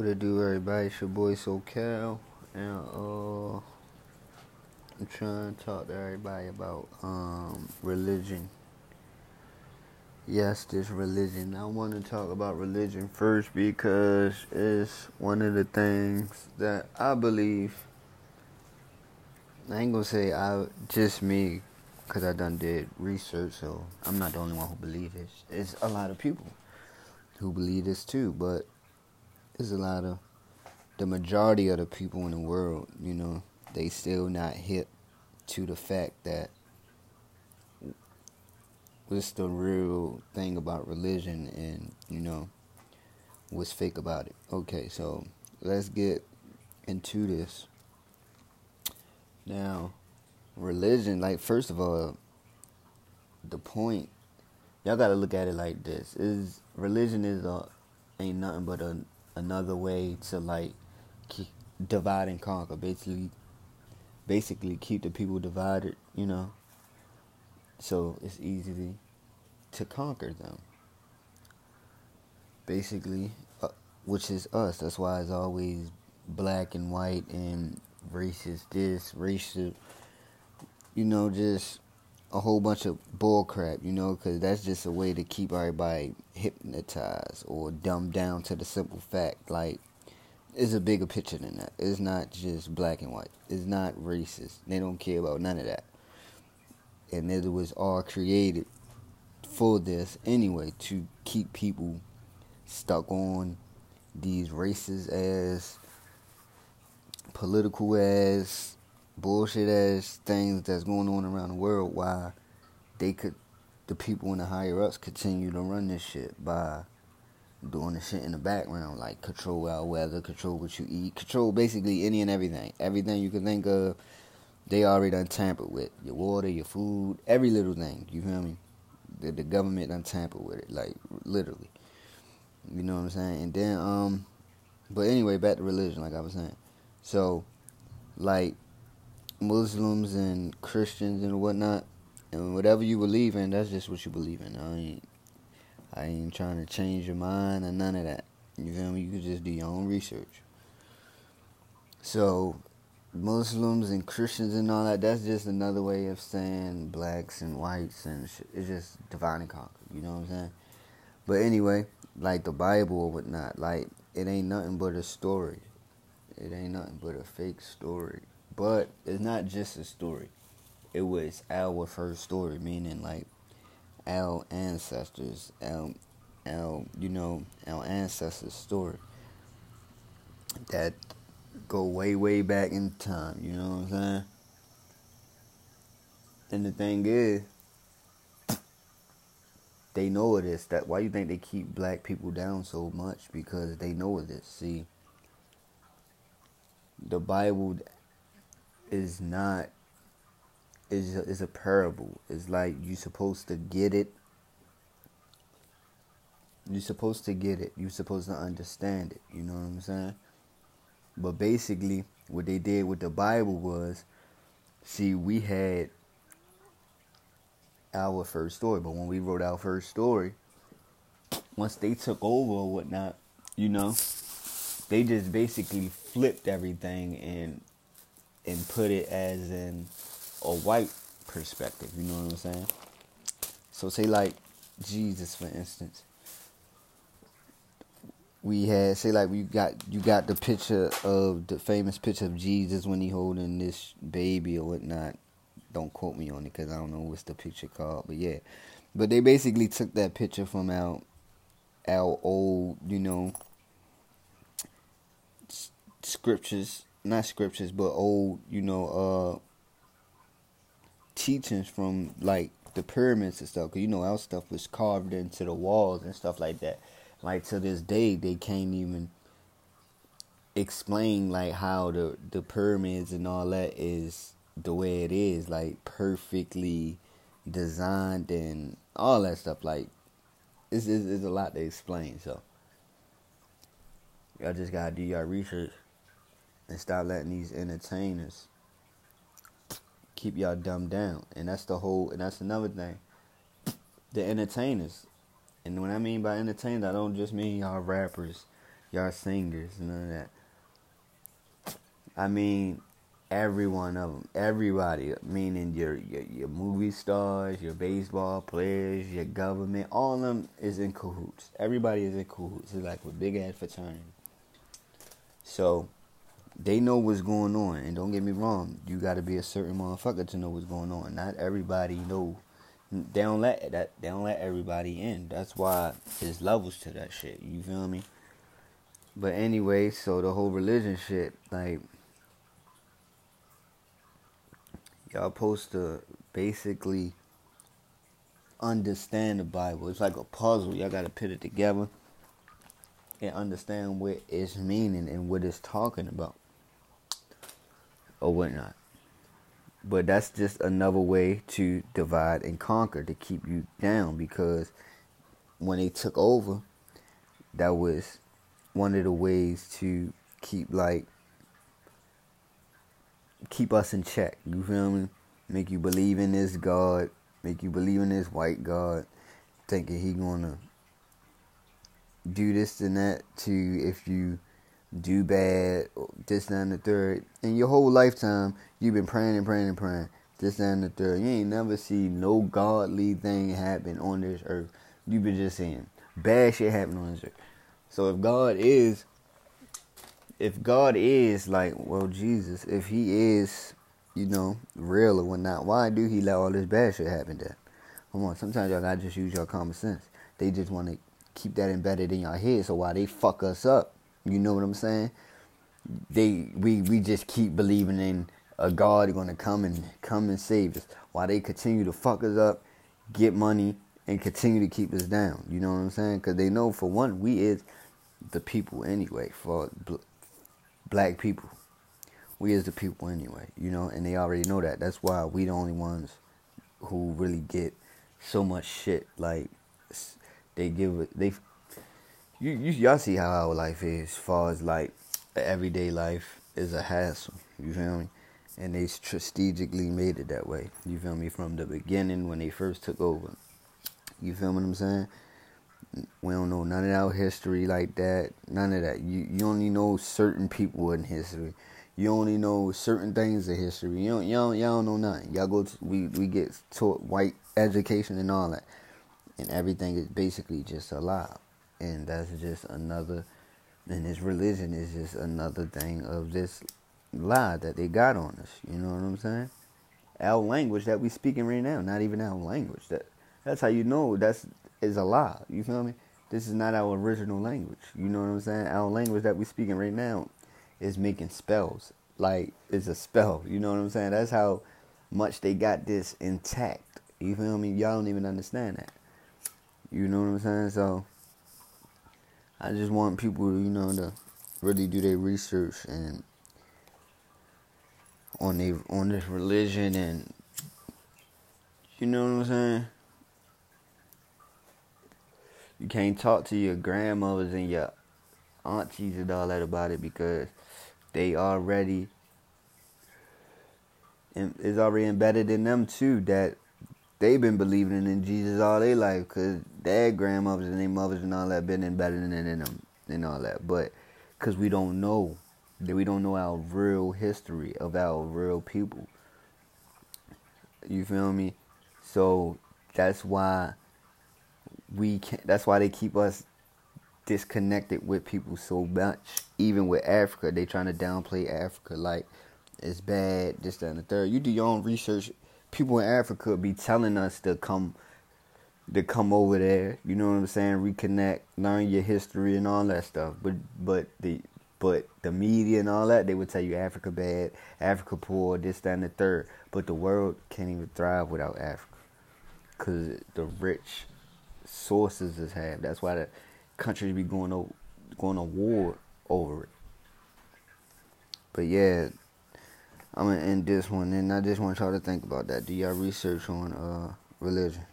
What it do, everybody? It's your boy SoCal, and uh, I'm trying to talk to everybody about um religion. Yes, this religion. I want to talk about religion first because it's one of the things that I believe. I ain't gonna say I just me, cause I done did research, so I'm not the only one who believe this. It's a lot of people who believe this too, but there's a lot of the majority of the people in the world, you know, they still not hip to the fact that what's the real thing about religion and, you know, what's fake about it. Okay, so let's get into this. Now, religion, like first of all, the point y'all gotta look at it like this: is religion is a ain't nothing but a another way to like divide and conquer. Basically, basically keep the people divided. You know, so it's easy to conquer them. Basically, uh, which is us. That's why it's always black and white and racist this, racist. You know, just a whole bunch of bull crap, you know, because that's just a way to keep everybody hypnotized or dumbed down to the simple fact. Like, it's a bigger picture than that. It's not just black and white. It's not racist. They don't care about none of that. And it was all created for this anyway to keep people stuck on these races as political as bullshit ass things that's going on around the world why they could the people in the higher ups continue to run this shit by doing the shit in the background like control our weather control what you eat control basically any and everything. Everything you can think of they already done tampered with. Your water your food every little thing you feel me? The, the government done tampered with it like literally. You know what i'm saying? And then um but anyway back to religion like i was saying. So like Muslims and Christians and whatnot, and whatever you believe in, that's just what you believe in. I ain't, I ain't trying to change your mind or none of that. You feel me? You can just do your own research. So, Muslims and Christians and all that, that's just another way of saying blacks and whites and shit. It's just divine and conquer. You know what I'm saying? But anyway, like the Bible or whatnot, like it ain't nothing but a story. It ain't nothing but a fake story. But it's not just a story. It was our first story, meaning like our ancestors, our, our you know, our ancestors' story that go way, way back in time. You know what I'm saying? And the thing is, they know it is. That why you think they keep black people down so much? Because they know it is. See, the Bible is not is a, is a parable. It's like you're supposed to get it. You're supposed to get it. You're supposed to understand it. You know what I'm saying? But basically, what they did with the Bible was, see, we had our first story, but when we wrote our first story, once they took over or whatnot, you know, they just basically flipped everything and and put it as in a white perspective. You know what I'm saying? So say like Jesus, for instance. We had say like we got you got the picture of the famous picture of Jesus when he holding this baby or whatnot. Don't quote me on it because I don't know what's the picture called, but yeah. But they basically took that picture from our our old, you know, scriptures not scriptures, but old, you know, uh, teachings from like the pyramids and stuff. Cause you know our stuff was carved into the walls and stuff like that. Like to this day, they can't even explain like how the the pyramids and all that is the way it is, like perfectly designed and all that stuff. Like it's, it's, it's a lot to explain. So y'all just gotta do your research and stop letting these entertainers keep y'all dumbed down. And that's the whole, and that's another thing. The entertainers. And when I mean by entertainers, I don't just mean y'all rappers y'all singers, none of that. I mean, every one of them, everybody, meaning your, your your movie stars, your baseball players, your government, all of them is in cahoots. Everybody is in cahoots. It's like a big ass fraternity. So they know what's going on, and don't get me wrong, you got to be a certain motherfucker to know what's going on. Not everybody know. They don't let that. They don't let everybody in. That's why there's levels to that shit. You feel me? But anyway, so the whole religion shit, like y'all supposed to basically understand the Bible. It's like a puzzle. Y'all got to put it together and understand what it's meaning and what it's talking about or whatnot. But that's just another way to divide and conquer to keep you down because when they took over, that was one of the ways to keep like keep us in check. You feel me? Make you believe in this God, make you believe in this white God, thinking he gonna do this and that to if you do bad, this, that, and the third. In your whole lifetime, you've been praying and praying and praying. This, that, and the third. You ain't never see no godly thing happen on this earth. You've been just saying bad shit happen on this earth. So if God is if God is like, well, Jesus, if He is, you know, real or whatnot, why do He let all this bad shit happen then? Come on, sometimes y'all gotta just use your common sense. They just want to keep that embedded in your head, so why they fuck us up, you know what I'm saying? They we we just keep believing in a God gonna come and come and save us, while they continue to fuck us up, get money, and continue to keep us down. You know what I'm saying? Because they know for one, we is the people anyway. For black people. We is the people anyway, you know, and they already know that. That's why we the only ones who really get so much shit. Like they give they you, you y'all see how our life is, as far as like everyday life is a hassle. You feel me? And they strategically made it that way. You feel me? From the beginning when they first took over. You feel what I'm saying? We don't know none of our history like that. None of that. You you only know certain people in history. You only know certain things in history. You don't you don't, y'all don't know nothing. Y'all go to, we we get taught white education and all that, and everything is basically just a lie. And that's just another. And this religion is just another thing of this lie that they got on us. You know what I'm saying? Our language that we speaking right now, not even our language. That that's how you know that's is a lie. You feel me? This is not our original language. You know what I'm saying? Our language that we're speaking right now is making spells. Like it's a spell. You know what I'm saying? That's how much they got this intact. You feel me? Y'all don't even understand that. You know what I'm saying? So I just want people, you know, to really do their research and on they on this religion and you know what I'm saying? you can't talk to your grandmothers and your aunties and all that about it because they already it's already embedded in them too that they've been believing in Jesus all their life because their grandmothers and their mothers and all that been in them and all that. But because we don't know that we don't know our real history of our real people. You feel me? So that's why we can't, that's why they keep us disconnected with people so much. Even with Africa, they trying to downplay Africa like it's bad, this, that, and the third. You do your own research. People in Africa be telling us to come to come over there, you know what I'm saying, reconnect, learn your history and all that stuff. But but the but the media and all that, they would tell you Africa bad, Africa poor, this, that, and the third. But the world can't even thrive without Africa. Cause the rich sources is have. That's why the countries be going to going to war over it. But yeah, I'm gonna end this one, and I just want y'all to think about that. Do y'all research on uh religion?